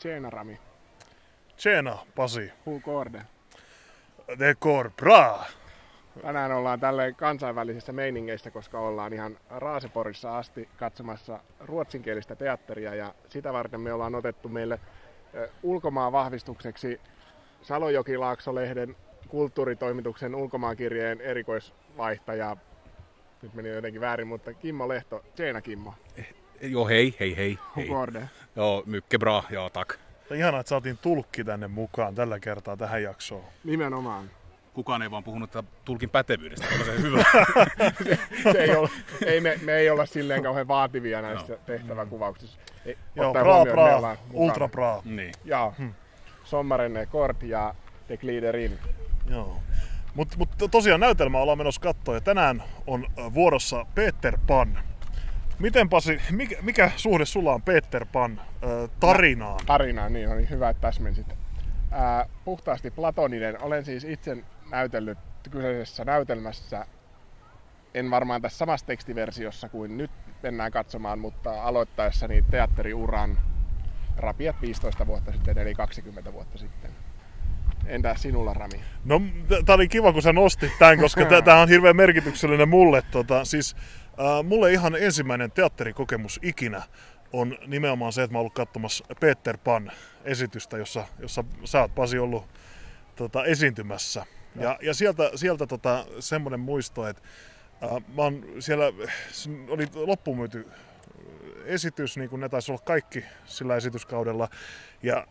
Tjena Rami. Tjena Pasi. Hur går det? Det går bra. Tänään ollaan tälle kansainvälisessä meiningeistä, koska ollaan ihan Raaseporissa asti katsomassa ruotsinkielistä teatteria ja sitä varten me ollaan otettu meille ulkomaan vahvistukseksi Salojoki-Laakso-lehden kulttuuritoimituksen ulkomaankirjeen erikoisvaihtaja. Nyt meni jotenkin väärin, mutta Kimmo Lehto. Tjena Kimmo. Joo, hei, hei, hei. Hur hei. går det? Joo, mycket bra, joo, tack. Ihanaa, että saatiin tulkki tänne mukaan tällä kertaa tähän jaksoon. Nimenomaan. Kukaan ei vaan puhunut tätä tulkin pätevyydestä, mutta se hyvä. Se ei ole, ei me, me ei olla silleen kauhean vaativia näissä tehtäväkuvauksissa. Ei, Joo, bra, bra, ultra bra. niin. Ja sommaren är kort ja glider in. Joo. Mutta mut tosiaan näytelmä ollaan menossa katsoa ja tänään on äh, vuorossa Peter Pan. Miten Pasi, mikä, mikä suhde sulla on Peter Pan äh, tarinaan? Tarinaa, niin oli hyvä, että täsmensit. Ää, puhtaasti platoninen. Olen siis itse näytellyt kyseisessä näytelmässä, en varmaan tässä samassa tekstiversiossa kuin nyt mennään katsomaan, mutta aloittaessani teatteriuran rapiat 15 vuotta sitten, eli 20 vuotta sitten. Entä sinulla, Rami? No, tää oli kiva, kun sä nostit tämän, koska tämä on hirveän merkityksellinen mulle. Tota, siis, äh, mulle ihan ensimmäinen teatterikokemus ikinä on nimenomaan se, että mä oon ollut katsomassa Peter Pan-esitystä, jossa, jossa sä oot Pasi ollut tota, esiintymässä. Ja, ja sieltä, sieltä tota, semmoinen muisto, että äh, mä oon siellä, oli loppumyyty esitys, niin kuin ne taisi olla kaikki sillä esityskaudella. Ja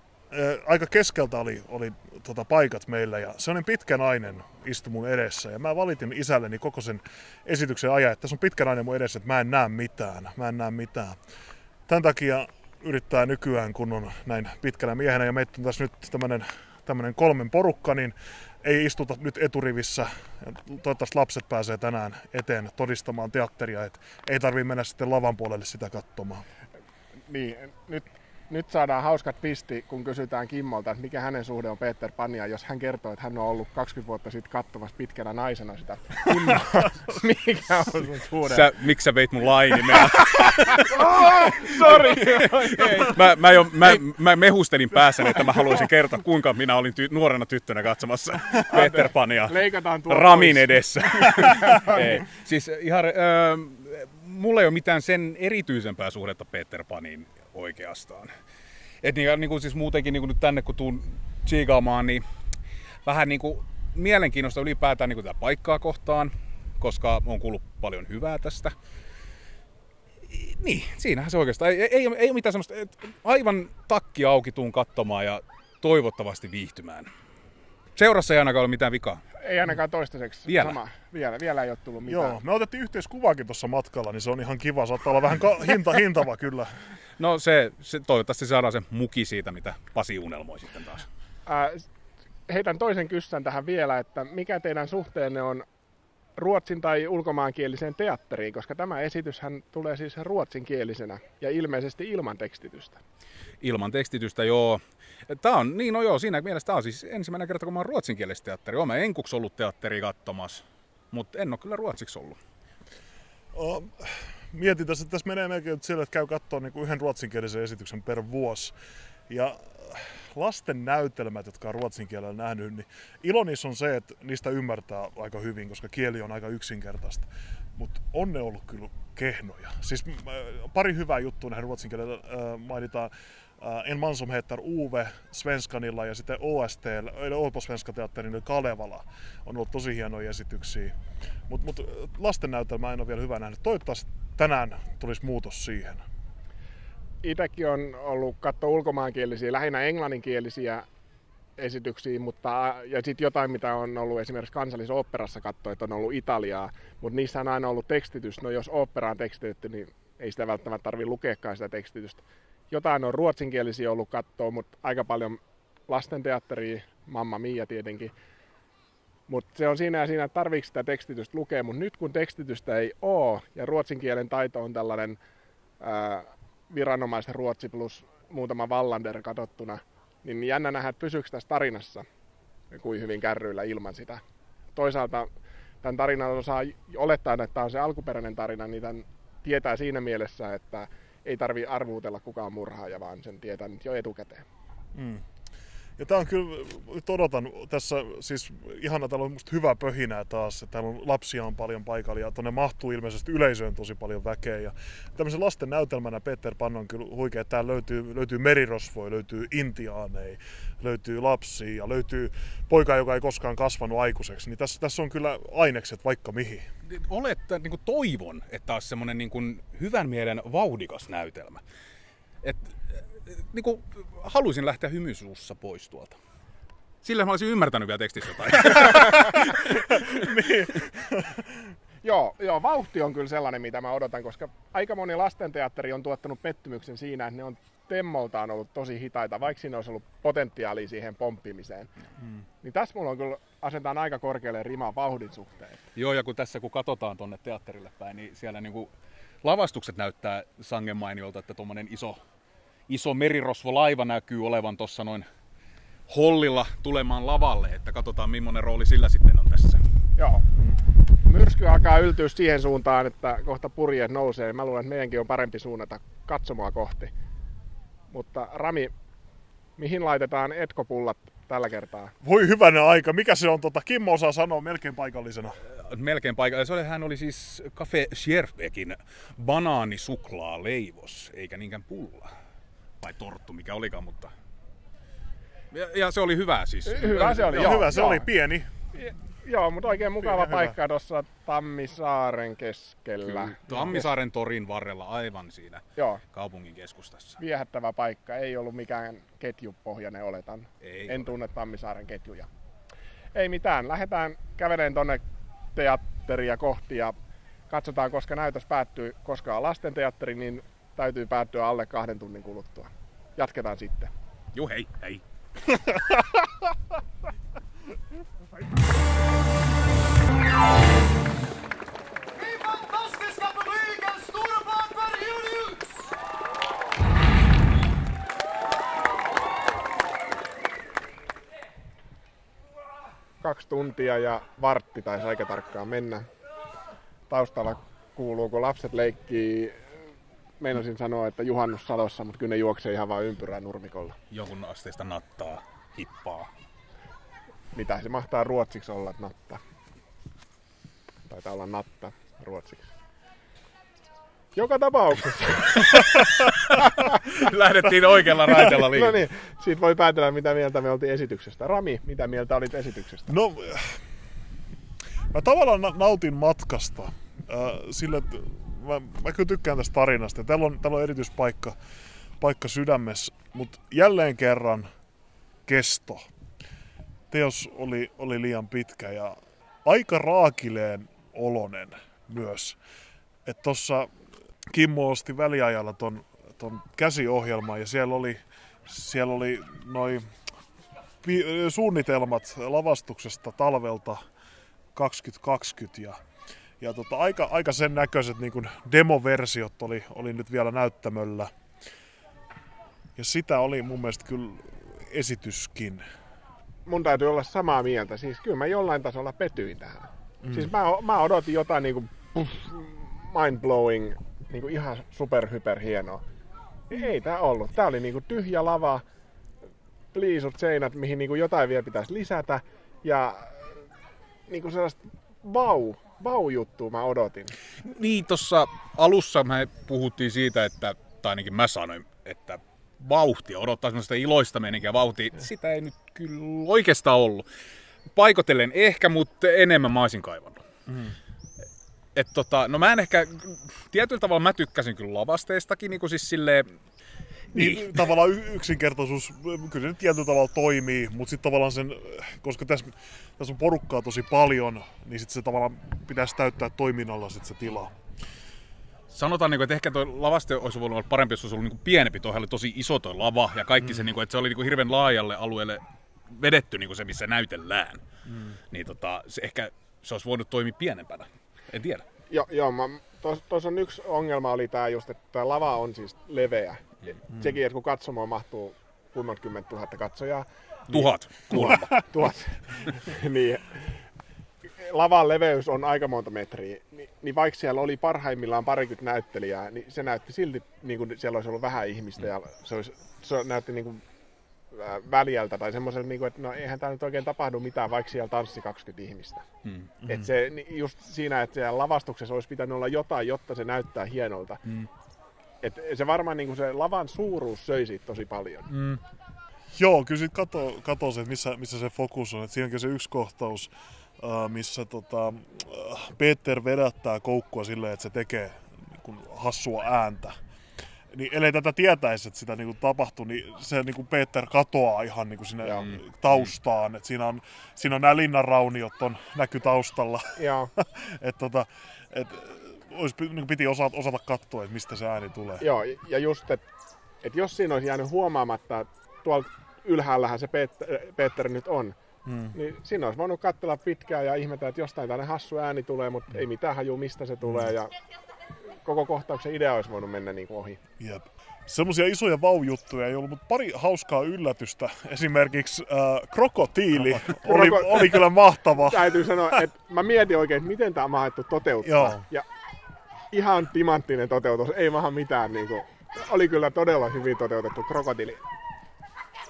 aika keskeltä oli, oli tota, paikat meillä ja sellainen pitkä nainen istui mun edessä. Ja mä valitin isälleni koko sen esityksen ajan, että tässä on pitkä nainen mun edessä, että mä en näe mitään. Mä en näe mitään. Tämän takia yrittää nykyään, kun on näin pitkällä miehenä ja meitä on tässä nyt tämmöinen tämmöinen kolmen porukka, niin ei istuta nyt eturivissä. Toivottavasti lapset pääsee tänään eteen todistamaan teatteria, että ei tarvii mennä sitten lavan puolelle sitä katsomaan. Niin, nyt, nyt saadaan hauskat pisti, kun kysytään Kimmolta, että mikä hänen suhde on Peter Pania, jos hän kertoo, että hän on ollut 20 vuotta sitten katsomassa pitkänä naisena sitä. Mikä on sun suhde? Sä, miksi sä veit mun lainimeä? Sorry! mä, mä, jo, mä, mä mehustelin päässäni, että mä haluaisin kertoa, kuinka minä olin ty- nuorena tyttönä katsomassa Peter Pania Leikataan tuo Ramin pois. edessä. ei. Siis ihan, öö, mulla ei ole mitään sen erityisempää suhdetta Peter Paniin oikeastaan. Et niin, niin kuin siis muutenkin niin kuin nyt tänne kun tuun tsiikaamaan, niin vähän niin kuin mielenkiinnosta ylipäätään niin kuin tätä paikkaa kohtaan, koska on kuullut paljon hyvää tästä. Niin, siinähän se oikeastaan. Ei, ei, ei, ole mitään semmoista, aivan takki auki tuun katsomaan ja toivottavasti viihtymään. Seurassa ei ainakaan ole mitään vikaa. Ei ainakaan toistaiseksi. Vielä? Sama. Vielä, vielä ei ole tullut mitään. Joo, me otettiin yhteiskuvaakin tuossa matkalla, niin se on ihan kiva. Saattaa olla vähän ka- hinta, hintava kyllä. No se, se, toivottavasti saadaan se muki siitä, mitä Pasi unelmoi sitten taas. Ää, heitän toisen kyssän tähän vielä, että mikä teidän suhteenne on ruotsin tai ulkomaankieliseen teatteriin, koska tämä esityshän tulee siis ruotsinkielisenä ja ilmeisesti ilman tekstitystä. Ilman tekstitystä, joo. Tämä on, niin no joo, siinä mielessä tämä on siis ensimmäinen kerta, kun mä oon ruotsinkielistä teatteri. Olen mä enkuksi ollut teatteri katsomassa, mutta en ole kyllä ruotsiksi ollut. O, mietin tässä, että tässä menee melkein nyt sille, että käy katsoa niin kuin yhden ruotsinkielisen esityksen per vuosi. Ja lasten näytelmät, jotka on ruotsin kielellä nähnyt, niin ilo niissä on se, että niistä ymmärtää aika hyvin, koska kieli on aika yksinkertaista. Mutta on ne ollut kyllä kehnoja. Siis pari hyvää juttua näihin ruotsin kielellä äh, mainitaan. Äh, en man som heter Uwe Svenskanilla ja sitten OST, eli Åbo Svenska Teatterin Kalevala on ollut tosi hienoja esityksiä. Mutta mut, lasten näytelmä en ole vielä hyvä nähnyt. Toivottavasti tänään tulisi muutos siihen. Itsekin on ollut katsoa ulkomaankielisiä, lähinnä englanninkielisiä esityksiä, mutta, ja sitten jotain, mitä on ollut esimerkiksi kansallisoopperassa katsoa, että on ollut Italiaa, mutta niissä on aina ollut tekstitys. No jos opera on tekstitetty, niin ei sitä välttämättä tarvitse lukeakaan sitä tekstitystä. Jotain on ruotsinkielisiä ollut katsoa, mutta aika paljon lastenteatteria, Mamma Mia tietenkin. Mutta se on siinä ja siinä, että sitä tekstitystä lukea, mutta nyt kun tekstitystä ei ole ja ruotsin kielen taito on tällainen ää, viranomaisten ruotsi plus muutama Wallander katsottuna, niin jännä nähdä, että pysyykö tässä tarinassa kuin hyvin kärryillä ilman sitä. Toisaalta tämän tarinan osaa olettaa, että tämä on se alkuperäinen tarina, niin tämän tietää siinä mielessä, että ei tarvi arvuutella kukaan murhaaja, vaan sen tietää nyt jo etukäteen. Mm. Ja tää on kyllä, nyt odotan tässä, siis ihana, täällä on musta hyvä pöhinää taas, että täällä on lapsia on paljon paikalla ja tonne mahtuu ilmeisesti yleisöön tosi paljon väkeä. Ja tämmöisen lasten näytelmänä Peter Pan on kyllä huikea, että täällä löytyy, löytyy merirosvoja, löytyy intiaaneja, löytyy lapsia ja löytyy poika, joka ei koskaan kasvanut aikuiseksi. Niin tässä, tässä on kyllä ainekset vaikka mihin. Oletta, niin kuin toivon, että olisi semmoinen niin hyvän mielen vauhdikas näytelmä. Et, niin kuin, haluaisin lähteä hymysuussa pois tuolta. Sillä mä olisin ymmärtänyt vielä tekstissä jotain. niin. joo, joo, vauhti on kyllä sellainen, mitä mä odotan, koska aika moni lastenteatteri on tuottanut pettymyksen siinä, että ne on temmoltaan ollut tosi hitaita, vaikka siinä olisi ollut potentiaalia siihen pomppimiseen. Mm. Niin tässä mulla on kyllä asetetaan aika korkealle rima vauhdin suhteen. Joo, ja kun tässä kun katsotaan tuonne teatterille päin, niin siellä niinku lavastukset näyttää sangen mainiolta, että tuommoinen iso iso merirosvolaiva näkyy olevan tuossa noin hollilla tulemaan lavalle, että katsotaan millainen rooli sillä sitten on tässä. Joo. Myrsky alkaa yltyä siihen suuntaan, että kohta purjeet nousee. Mä luulen, että meidänkin on parempi suunnata katsomaa kohti. Mutta Rami, mihin laitetaan etkopullat tällä kertaa? Voi hyvänä aika. Mikä se on? Tota, Kimmo osaa sanoa melkein paikallisena. Melkein paikallisena. Hän oli siis Cafe Scherbekin banaanisuklaa leivos, eikä niinkään pulla tai torttu, mikä olikaan, mutta... Ja, ja se oli hyvä siis. Hyvä se oli, joo. Hyvä se joo. oli, pieni. Joo, mutta oikein mukava Pieni, paikka tuossa Tammisaaren keskellä. Kyllä, Tammisaaren torin varrella aivan siinä Joo. kaupungin keskustassa. Viehättävä paikka, ei ollut mikään ketjupohjainen oletan. Ei en ole. tunne Tammisaaren ketjuja. Ei mitään, lähdetään käveleen tonne teatteria kohti ja katsotaan, koska näytös päättyy, koska on lastenteatteri, niin täytyy päättyä alle kahden tunnin kuluttua. Jatketaan sitten. Joo, hei, hei. Kaksi tuntia ja vartti taisi aika tarkkaan mennä. Taustalla kuuluu, kun lapset leikkii meinasin sanoa, että juhannussalossa, mutta kyllä ne juoksee ihan vain ympyrää nurmikolla. Jonkun asteista nattaa, hippaa. Mitä se mahtaa ruotsiksi olla, natta? Taitaa olla natta ruotsiksi. Joka tapauksessa. Lähdettiin oikealla raiteella liikaa. no niin, siitä voi päätellä, mitä mieltä me oltiin esityksestä. Rami, mitä mieltä olit esityksestä? No, mä tavallaan nautin matkasta. Äh, sillä, että mä, mä kyllä tykkään tästä tarinasta. Täällä on, täällä on erityispaikka paikka sydämessä, mutta jälleen kerran kesto. Teos oli, oli liian pitkä ja aika raakileen olonen myös. Että tossa Kimmo osti väliajalla ton, ton käsiohjelman ja siellä oli, siellä oli noin suunnitelmat lavastuksesta talvelta 2020 ja ja tota, aika, aika sen näköiset niin demoversiot oli, oli nyt vielä näyttämöllä. Ja sitä oli mun mielestä kyllä esityskin. Mun täytyy olla samaa mieltä. Siis kyllä mä jollain tasolla petyin tähän. Mm. Siis mä, mä odotin jotain niin kuin, puff, mind-blowing, niin kuin ihan super hyper hienoa. Ei tää ollut. Tää oli niin kuin tyhjä lava, pliisut seinät, mihin niin kuin jotain vielä pitäisi lisätä. Ja niin kuin sellaista vau, vau-juttua mä odotin. Niin, tuossa alussa me puhuttiin siitä, että, tai ainakin mä sanoin, että vauhtia, odottaa semmoista iloista meininkiä vauhtia. Sitä ei nyt kyllä oikeastaan ollut. Paikotellen ehkä, mutta enemmän mä olisin kaivannut. Mm. Et tota, no mä en ehkä, tietyllä tavalla mä tykkäsin kyllä lavasteistakin, niin kuin siis silleen, niin. niin tavallaan yksinkertaisuus kyllä se tietyllä tavalla toimii, mutta sitten tavallaan sen, koska tässä, tässä on porukkaa tosi paljon, niin sitten se tavallaan pitäisi täyttää toiminnalla sit se tila. Sanotaan, niinku, että ehkä tuo lavaste olisi voinut olla parempi, jos olisi ollut niin pienempi. Tuo oli tosi iso tuo lava ja kaikki mm. se, niinku, että se oli niinku hirveän laajalle alueelle vedetty niinku se, missä näytellään. Mm. Niin tota, se ehkä se olisi voinut toimia pienempänä. En tiedä. Joo, jo, tuossa on yksi ongelma oli tämä just, että tämä lava on siis leveä. Mm. Sekin, että kun katsomaan mahtuu kuinka kymmentä tuhatta katsojaa. Tuhat, niin, tuhat. tuhat. niin, lavan leveys on aika monta metriä, niin, niin vaikka siellä oli parhaimmillaan parikymmentä näyttelijää, niin se näytti silti, niin kuin siellä olisi ollut vähän ihmistä ja se, olisi, se näytti niin kuin väljältä tai semmoiselle, niin kuin, että no eihän tämä nyt oikein tapahdu mitään, vaikka siellä tanssi 20 ihmistä. Mm. Mm. Et se, ni- just siinä, että siellä lavastuksessa olisi pitänyt olla jotain, jotta se näyttää hienolta. Mm. Et se varmaan niin kuin se lavan suuruus söi siitä tosi paljon. Mm. Joo, kyllä sit kato, kato se, että missä, missä se fokus on. Et siinäkin on se yksi kohtaus, äh, missä tota, äh, Peter vedättää koukkua silleen, että se tekee niin kun, hassua ääntä. Niin ellei tätä tietäisi, että sitä niin tapahtuu, niin se niin Peter katoaa ihan niin sinne Joo. taustaan. Et siinä, on, siinä on nämä linnanrauniot on, näky taustalla. Joo, et, tota, et, olisi, niin piti osata, osata katsoa, että mistä se ääni tulee. joo, ja just, että et jos siinä olisi jäänyt huomaamatta, että tuolla ylhäällähän se Peter, Peter nyt on, Hmm. niin siinä olisi voinut katsella pitkään ja ihmetellä, että jostain tällainen hassu ääni tulee, mutta ei mitään haju, mistä se tulee. Ja koko kohtauksen idea olisi voinut mennä niin kuin ohi. Jep. Semmoisia isoja vaujuttuja ei ollut, mutta pari hauskaa yllätystä. Esimerkiksi äh, krokotiili oli, Kroko- oli kyllä mahtava. Täytyy sanoa, että mä mietin oikein, että miten tämä on mahdettu toteuttaa. Joo. Ja ihan timanttinen toteutus, ei vähän mitään. Niin kuin, oli kyllä todella hyvin toteutettu krokotiili.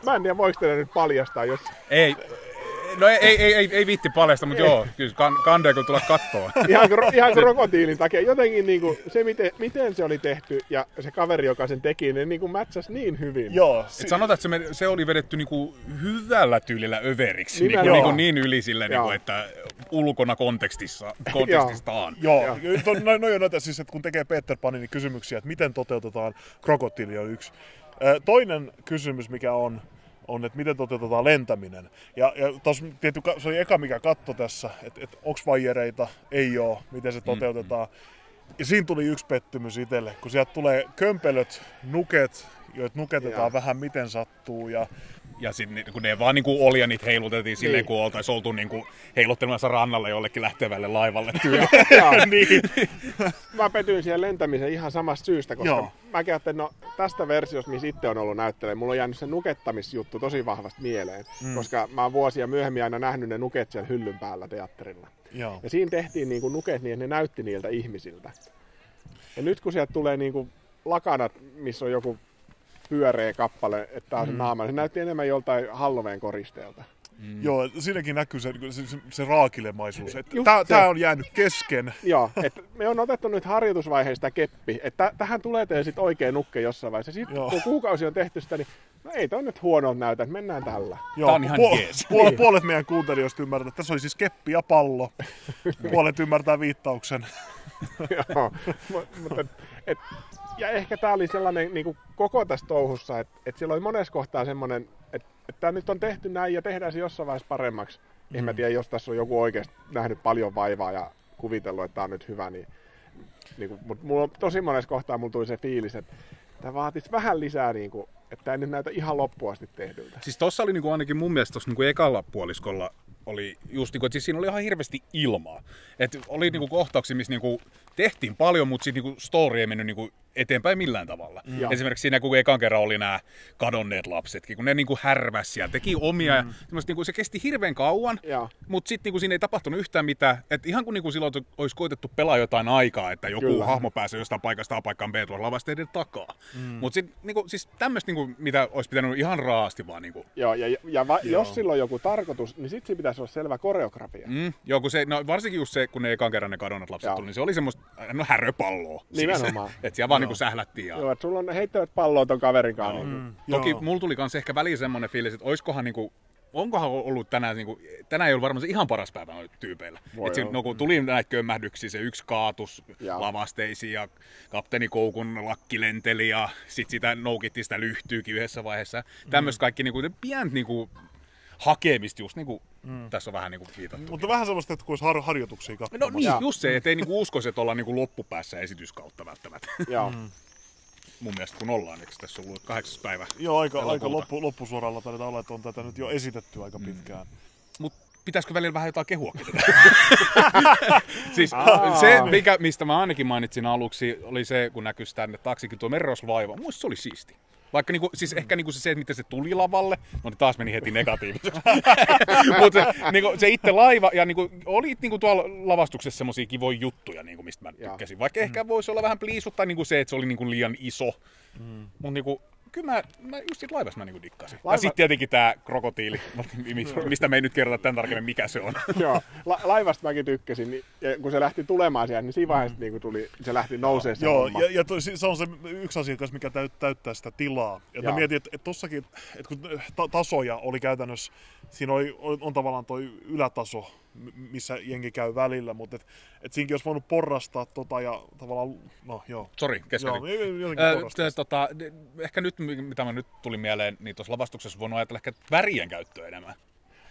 Mä en tiedä, voiko nyt paljastaa, jos Ei, no ei, ei, ei, ei, ei viitti paljasta, mutta joo, kyllä kan, kandee kun tulla kattoon. ihan, kro, ihan krokotiilin takia. Jotenkin niin kuin, se, miten, miten se oli tehty ja se kaveri, joka sen teki, ne niin kuin matchasi niin hyvin. Joo, Et si- sanotaan, että se, me- se oli vedetty niinku hyvällä tyylillä överiksi, niinku, Nimenomaan. niinku niin yli sille, niinku, Joo. että ulkona kontekstissa, kontekstistaan. Joo, to, no, no, no näitä siis, että kun tekee Peter Panin niin kysymyksiä, että miten toteutetaan krokotiili on yksi. Toinen kysymys, mikä on, on, että miten toteutetaan lentäminen. Ja, ja tos, tietty, ka- se oli eka, mikä katto tässä, että, että onko vaijereita, ei ole, miten se toteutetaan. Ja siinä tuli yksi pettymys itselle, kun sieltä tulee kömpelöt, nuket, joita nuketetaan Joo. vähän miten sattuu. Ja, Ja sitten kun ne vaan niinku oli ja niitä heilutettiin silleen, Niin. kun oltaisiin oltu niinku heiluttelemassa rannalle jollekin lähtevälle laivalle niin, Mä petyin siihen lentämiseen ihan samasta syystä, koska Joo. Mä ajattelin, no tästä versiosta, missä itse on ollut näyttelijä, mulla on jäänyt se nukettamisjuttu tosi vahvasti mieleen, mm. koska mä oon vuosia myöhemmin aina nähnyt ne nuket siellä hyllyn päällä teatterilla. joo. Ja siinä tehtiin niin kuin nuket niin, että ne näytti niiltä ihmisiltä. Ja nyt kun sieltä tulee niin kuin lakanat, missä on joku pyöreä kappale, että tää on se naama, se näytti enemmän joltain Halloween koristeelta. Mm. Joo, siinäkin näkyy se, se, se, se raakilemaisuus. Just Tämä, tämä on jäänyt kesken. Joo, että me on otettu nyt harjoitusvaiheesta keppi, että tähän tulee teille sitten oikea nukke jossain vaiheessa. Sitten Joo. kun kuukausi on tehty sitä, niin no ei toi nyt huonolta näytä, että mennään tällä. Joo, Tää on ihan puol- jees. puol- Niin. puolet meidän kuuntelijoista ymmärtää, että tässä oli siis keppi ja pallo. Puolet ymmärtää viittauksen. Joo, mutta, mutta et, ja ehkä tämä oli sellainen niin kuin koko tässä touhussa, että, että siellä oli monessa kohtaa semmoinen, että, että tämä nyt on tehty näin ja tehdään se jossain vaiheessa paremmaksi. Mm. En mä tiedä, jos tässä on joku oikeasti nähnyt paljon vaivaa ja kuvitellut, että tämä on nyt hyvä, niin, niin kuin, mutta mulla on tosi monessa kohtaa mulla tuli se fiilis, että tämä vaatisi vähän lisää, niin kuin, että tämä ei nyt näytä ihan loppuun asti tehdyltä. Siis tossa oli niinku ainakin mun mielestä tossa niinku ekalla puoliskolla oli just niinku, että siis siinä oli ihan hirveästi ilmaa. Et oli niinku kohtauksia, missä niinku tehtiin paljon, mutta sitten niinku story ei mennyt niinku eteenpäin millään tavalla. Mm. Joo. Esimerkiksi siinä, kun ekan kerran oli nämä kadonneet lapsetkin, kun ne niinku härväsi ja teki omia. Mm. Ja niinku, se kesti hirveän kauan, Joo. mutta sitten niinku siinä ei tapahtunut yhtään mitään. Et ihan kuin niinku silloin olisi koitettu pelaa jotain aikaa, että joku Kyllä. hahmo pääsee jostain paikasta A paikkaan B tuolla lavasteiden takaa. Mm. Mutta sitten niinku, siis tämmöistä, niinku, mitä olisi pitänyt ihan raasti vaan niinku, Joo, ja, ja va, jos sillä on joku tarkoitus, niin sitten pitäisi olla selvä koreografia. Mm, joo, kun se, no varsinkin just se, kun ne ekan kerran ne kadonnat lapset Joo. tuli, niin se oli semmoista, no häröpalloa. Nimenomaan. Siis, että siellä vaan niinku sählättiin. Ja... Joo, että sulla on heittävät palloa ton kaverin kanssa. Niin, Mm. Toki Joo. mulla tuli kans ehkä väliin semmoinen fiilis, että oiskohan niinku, onkohan ollut tänään, niinku, tänään ei ollut varmaan se ihan paras päivä noilla tyypeillä. Voi Et siinä, no, kun tuli näitä kömmähdyksiä, se yksi kaatus Joo. lavasteisiin ja kapteeni Koukun lakki lenteli ja sit sitä noukittiin sitä lyhtyykin yhdessä vaiheessa. Tämmöistä kaikki niinku, ne pientä niinku, hakemista just niinku, mm. tässä on vähän niinku viitattu. Mutta vähän semmoista, että kun olisi har- harjoituksia No katsomassa. niin, Joo. just se, ettei niinku uskoisi, että ollaan niinku loppupäässä esityskautta välttämättä. Joo. Mun mielestä kun ollaan, eikö tässä ollut kahdeksas päivä? Joo, aika, Elokuuta. aika loppu, loppusuoralla taitaa olla, että on tätä nyt jo esitetty aika pitkään. Mut pitäisikö välillä vähän jotain kehuakin tätä? siis se, mikä, mistä mä ainakin mainitsin aluksi, oli se, kun näkyy tänne taksikin tuo Merrosvaiva. Muista se oli siisti. Vaikka niinku, siis ehkä niinku se, se, että miten se tuli lavalle, no niin taas meni heti negatiiviseksi. Mutta se, niinku, se itse laiva, ja niinku, oli niinku tuolla lavastuksessa semmosia kivoja juttuja, niinku, mistä mä tykkäsin. Vaikka ehkä voisi olla vähän pliisut, tai niinku se, että se oli niinku liian iso. Mm. Mutta niinku, kyllä mä, mä just siitä laivasta mä niinku dikkasin. Laiva... Ja sitten tietenkin tää krokotiili, mistä me ei nyt kerrota tämän tarkemmin mikä se on. Joo, la- laivasta mäkin tykkäsin, niin, ja kun se lähti tulemaan sieltä, niin siinä vaiheessa mm. niin tuli, se lähti nousee se Joo, homma. ja, ja toi, se on se yksi asia, mikä täyt, täyttää sitä tilaa. Ja mä mietin, että et tossakin, että kun ta- tasoja oli käytännössä, siinä oli, on, on tavallaan toi ylätaso, missä jengi käy välillä, mutta et, et siinäkin olisi voinut porrastaa tota ja tavallaan, no joo. Sori, keskeytin. Joo, porrastaa. t- tota, ehkä nyt, mitä mä nyt tuli mieleen, niin tuossa lavastuksessa voinut ajatella ehkä värien käyttöä enemmän.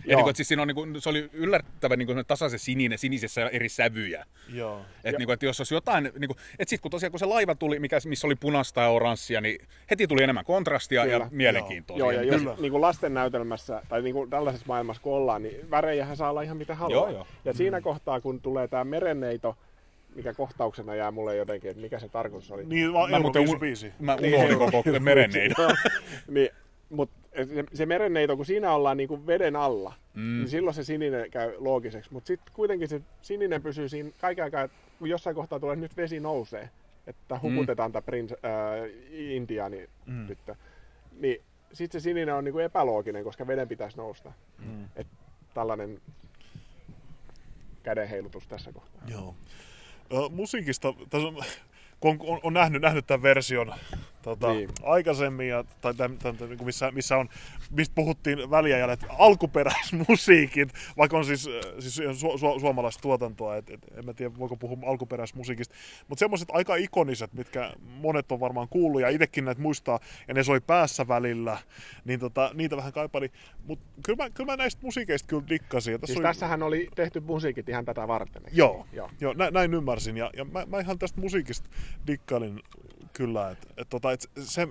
Ja Joo. niin kuin, että siis siinä on, niin kuin, se oli yllättävän niin kuin, tasaisen sininen, sinisessä eri sävyjä. Joo. Et niin kuin, että jos olisi jotain, niin kuin, että sitten kun tosiaan kun se laiva tuli, mikä, missä oli punaista ja oranssia, niin heti tuli enemmän kontrastia Kyllä. ja mielenkiintoa. Joo, ja siihen. jos niin kuin lasten näytelmässä tai niin kuin tällaisessa maailmassa kun ollaan, niin värejähän saa olla ihan mitä haluaa. Joo, joo. Ja siinä kohtaa, kun tulee tämä merenneito, mikä kohtauksena jää mulle jotenkin, että mikä se tarkoitus oli. Niin, vaan Mä muuten biisi. Mä Niin, unohdin koko merenneidon. Joo. niin, mutta se, se merenneito, kun siinä ollaan niin kuin veden alla, mm. niin silloin se sininen käy loogiseksi. Mutta sitten kuitenkin se sininen pysyy siinä kaiken aikaa, että kun jossain kohtaa tulee, että nyt vesi nousee, että hukutetaan mm. tämä prins, äh, intiaani mm. tyttö, niin sitten se sininen on niin kuin epälooginen, koska veden pitäisi nousta. Mm. Et tällainen kädenheilutus tässä kohtaa. Joo. Ö, musiikista, tässä on, kun on, on, on nähnyt, nähnyt tämän version tota, Niin. aikaisemmin, ja, tai tämän, tämän, niin kuin missä, missä on, mistä puhuttiin väliajalla, että alkuperäismusiikit, vaikka on siis, äh, siis su, su, suomalaista tuotantoa, et, et, en mä tiedä voiko puhua alkuperäismusiikista, mutta semmoiset aika ikoniset, mitkä monet on varmaan kuullut ja itsekin näitä muistaa, ja ne soi päässä välillä, niin tota, niitä vähän kaipaili. Mutta kyllä mä, kyllä mä näistä musiikeista kyllä dikkasin. Ja tässä Siis oli- tässähän oli tehty musiikit ihan tätä varten. Joo, Joo. joo nä, näin ymmärsin. Ja, ja mä, mä, ihan tästä musiikista dikkailin kyllä, että et, tota, et se,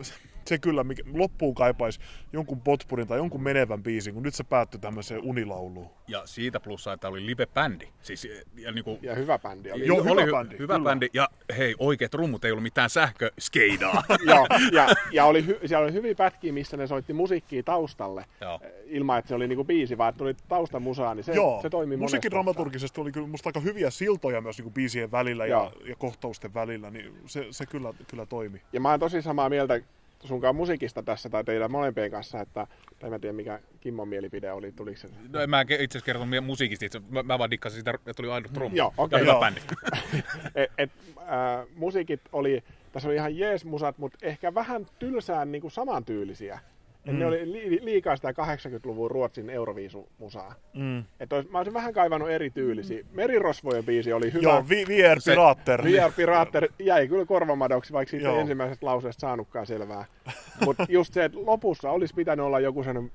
se kyllä mikä, loppuun kaipaisi jonkun potpurin tai jonkun menevän biisin, kun nyt se päättyi tämmöiseen unilauluun. Ja siitä plussaa, että oli live-bändi. Siis, ja niin kuin, Ja hyvä bändi oli. Joo, oli hyvä hy- bändi, Hyvä kyllä. bändi. Ja hei, oikeat rummut ei ollut mitään sähköskeidaa. Joo, ja, ja oli hy, siellä oli hyviä pätkiä, missä ne soitti musiikkia taustalle, Joo. eh, ilman että se oli niinku biisi, vaan että tuli taustamusaa, niin se, Joo, se toimi musiikin dramaturgisesti oli kyllä musta aika hyviä siltoja myös niin biisien välillä ja, ja kohtausten välillä, niin se, se kyllä, kyllä toimi. Ja mä oon tosi samaa mieltä sunkaan musiikista tässä, tai teidän molempien kanssa, että, tai mä tiedän mikä Kimmon mielipide oli, tuliko se? No, en mä itse asiassa kertonut musiikista, itse. Mä, mä vaan dikkasin sitä, että tuli ainut trumma. Joo, okei. Ja hyvä bändi. et, et, äh, musiikit oli, tässä oli ihan jees musat, mutta ehkä vähän tylsään niin kuin samantyylisiä. Mm. Ne oli li, liikaa sitä 80-luvun Ruotsin Euroviisumusaa. Mm. Et ois, mä olisin vähän kaivannut eri tyylisiä. Merirosvojen biisi oli hyvä. Joo, Vi- VR Se- Pirater. VR Pirater jäi kyllä korvamadoksi, vaikka siitä Joo. ensimmäisestä lauseesta saanutkaan selvää. Mutta just se, että lopussa olisi pitänyt olla joku sellainen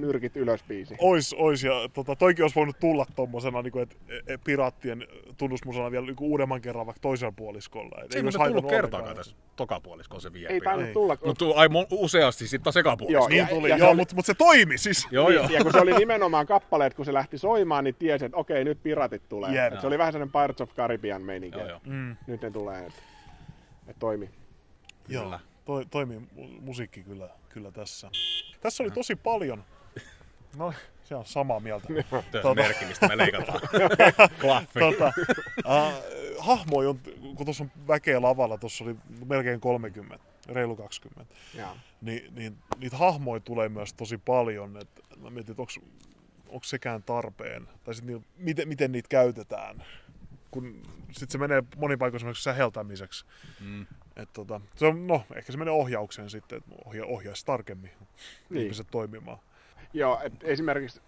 nyrkit ylös biisi. Ois, ois, ja tota, toikin olisi voinut tulla tommosena, niin kuin, että et, piraattien tunnusmusana vielä niin uudemman kerran vaikka toisella puoliskolla. Et Se ei olisi tullut kertaakaan tässä tokapuoliskolla se vie. Ei tainnut tulla. Mutta ai, mo- useasti sitten taas ekapuoliskolla. Joo, Niin Ja- tuli, ja joo, oli- mutta mut se toimi siis. Joo, joo. Niin, Ja kun se oli nimenomaan kappaleet, kun se lähti soimaan, niin tiesi, että okei, nyt piratit tulee. Et se oli vähän sellainen Pirates of Caribbean meininki. Joo, joo. Mm, Nyt ne tulee, että et toimi. joo, Kyllä. toi, toimii mu- musiikki kyllä, kyllä tässä. Tässä oli tosi paljon. No, se on samaa mieltä. Tämä on Tota- merkki, mistä me leikataan. Klaffi. tota, uh, hahmoja on, kun tuossa on väkeä lavalla, tuossa oli melkein 30, reilu 20. Joo. niin, niin niitä hahmoja tulee myös tosi paljon. Et mä mietin, että onko sekään tarpeen, tai sit niillä, miten, miten niitä käytetään. Kun sit se menee monin paikoin semmoiseksi säheltämiseksi. Mm. Et tota, se on, no, ehkä se menee ohjaukseen sitten, että ohja, ohjaisi tarkemmin Niin. ihmiset toimimaan. Joo, et esimerkiksi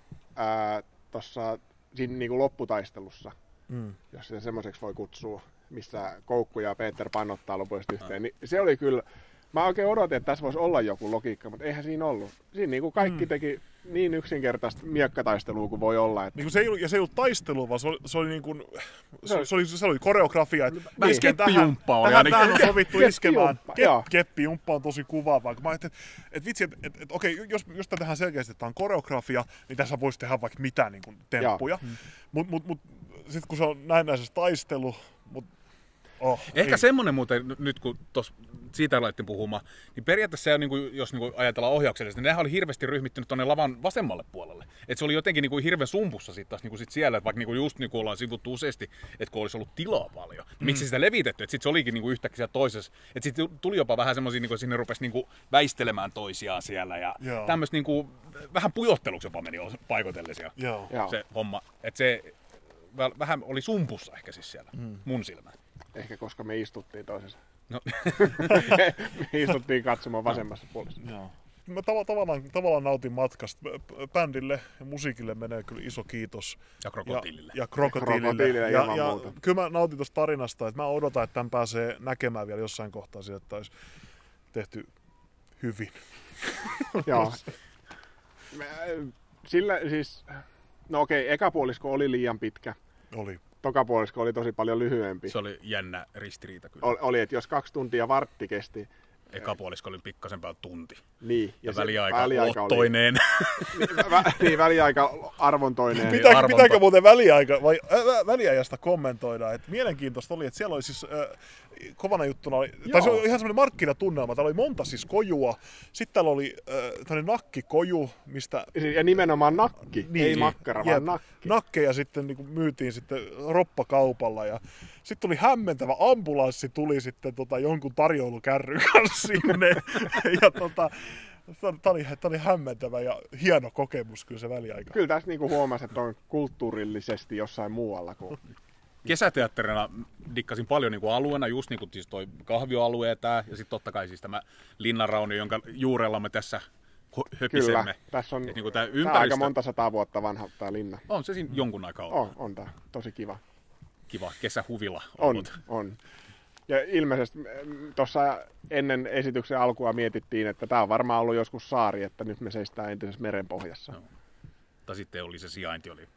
tuossa siinä niinku lopputaistelussa, Mm. jos sitä semmoiseksi voi kutsua, missä Koukku ja Peter pannottaa lopullisesti yhteen, niin se oli kyllä, mä oikein odotin, että tässä voisi olla joku logiikka, mutta eihän siinä ollut. Siinä niinku kaikki teki niin yksinkertaista miekkataistelua kuin voi olla. Että Niin kuin se ei ollut, ja se ei ollut taistelu, vaan se oli, se oli, niin kuin, se, Se oli- se, oli, se oli koreografia. Että Vähän isken skeppijumppa oli tähän, tähän on sovittu Ke- iskemään. keppijumppa, joo. Kep, keppijumppa on tosi kuvaavaa. Kun mä ajattelin, että, että vitsi, että, että, että okei, jos, jos tämä tehdään selkeästi, että tämä on koreografia, niin tässä voisi tehdä vaikka mitä niin kuin, temppuja. Mutta mut, mut, sitten kun se on näennäisessä taistelu, mut, Oh, Ehkä ei. semmoinen muuten, nyt kun tos, siitä alettiin puhumaan, niin periaatteessa se on, niin kuin, jos niin kuin ajatellaan ohjauksellisesti, niin nehän oli hirveästi ryhmittynyt tuonne lavan vasemmalle puolelle. Et se oli jotenkin niin kuin hirveän sumpussa sitten taas niin kuin sit siellä, että vaikka niin kuin just niin kuin ollaan sivuttu useasti, että kun olisi ollut tilaa paljon, niin miksi sitä levitetty, että sitten se olikin niin kuin yhtäkkiä toisessa. Että sitten tuli jopa vähän semmoisia, niin kuin sinne rupesi niin kuin väistelemään toisiaan siellä ja tämmöistä niin kuin, vähän pujotteluksi jopa meni Joo. Joo. se homma. Että se väl- vähän oli sumpussa ehkä siis siellä, mm. mun silmään. Ehkä koska me istuttiin toisessa. No, me istuttiin katsomaan vasemmassa puolessa. Joo. Mä tav- tavallaan, tavallaan nautin matkasta. Bändille ja musiikille menee kyllä iso kiitos. ja krokotiilille. Ja, ja krokotiilille. Krokotiilille ja, ja muuta. kyllä mä nautin tuosta tarinasta, että mä odotan, että tämän pääsee näkemään vielä jossain kohtaa sieltä, että olisi tehty hyvin. Joo. Sillä siis, no okei, eka puolisko oli liian pitkä. Oli. Toka puolisko oli tosi paljon lyhyempi. Se oli jännä ristiriita kyllä. Ol- Oli, että jos kaksi tuntia vartti kesti, Eka puolisko oli pikkasen päällä tunti. niin. Ja, se väliaika, väliaika oli, ottoineen. niin, vä, niin, väliaika arvontoinen. Pitääkö, arvonta. pitääkö muuten väliaika, vai, vä- väliajasta kommentoida? Että mielenkiintoista oli, että siellä oli siis äh, kovana juttuna, oli, tai se oli ihan semmoinen markkinatunnelma. Täällä oli monta siis kojua. Sitten täällä oli äh, tämmöinen nakkikoju, mistä Ja nimenomaan nakki, Niin. ei makkara, vaan nakki. nakkeja sitten niin myytiin sitten roppakaupalla ja sitten tuli hämmentävä ambulanssi tuli sitten tota, jonkun tarjoulukärryn kanssa sinne ja tota, Tämä oli, oli hämmentävä ja hieno kokemus kyllä se väliaika. Kyllä tässä niinku huomasi, että on kulttuurillisesti jossain muualla kuin... Kesäteatterina dikkasin paljon niin kuin alueena, just niin kuin siis toi kahvioalue ja tää, ja sitten totta kai siis tämä linnanraunio, jonka juurella me tässä höpisemme. Kyllä, tässä on, Et niin kuin tää tää on aika ympäristö, monta sataa vuotta vanha tämä linna. on se siinä jonkun aikaa ollut. On, on tää tosi kiva. Kiva kesähuvila On, ollut. on. Ja ilmeisesti tuossa ennen esityksen alkua mietittiin, että tämä on varmaan ollut joskus saari, että nyt me seistään entisessä merenpohjassa. Joo. Tai sitten oli se sijainti oli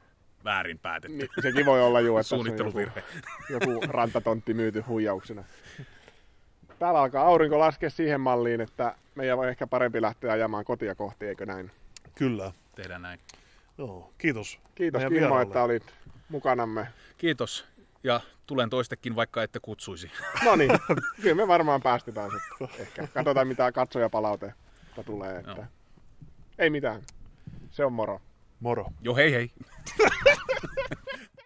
väärin päätetty. Niin, sekin voi olla juu, että on joku, Suunnitteluvirhe. joku rantatontti myyty huijauksena. Täällä alkaa aurinko laskea siihen malliin, että meidän on ehkä parempi lähteä ajamaan kotia kohti, eikö näin? Kyllä. Tehdään näin. Joo, kiitos. Kiitos meidän Kimmo, vieraalle. että olit mukanamme. Kiitos. Ja tulen toistekin, vaikka ette kutsuisi. No niin, kyllä me varmaan päästetään sitten. Ehkä katsotaan mitä katsojapalautetta tulee. Että... Joo. Ei mitään. Se on moro. Moro. Jo hei hei.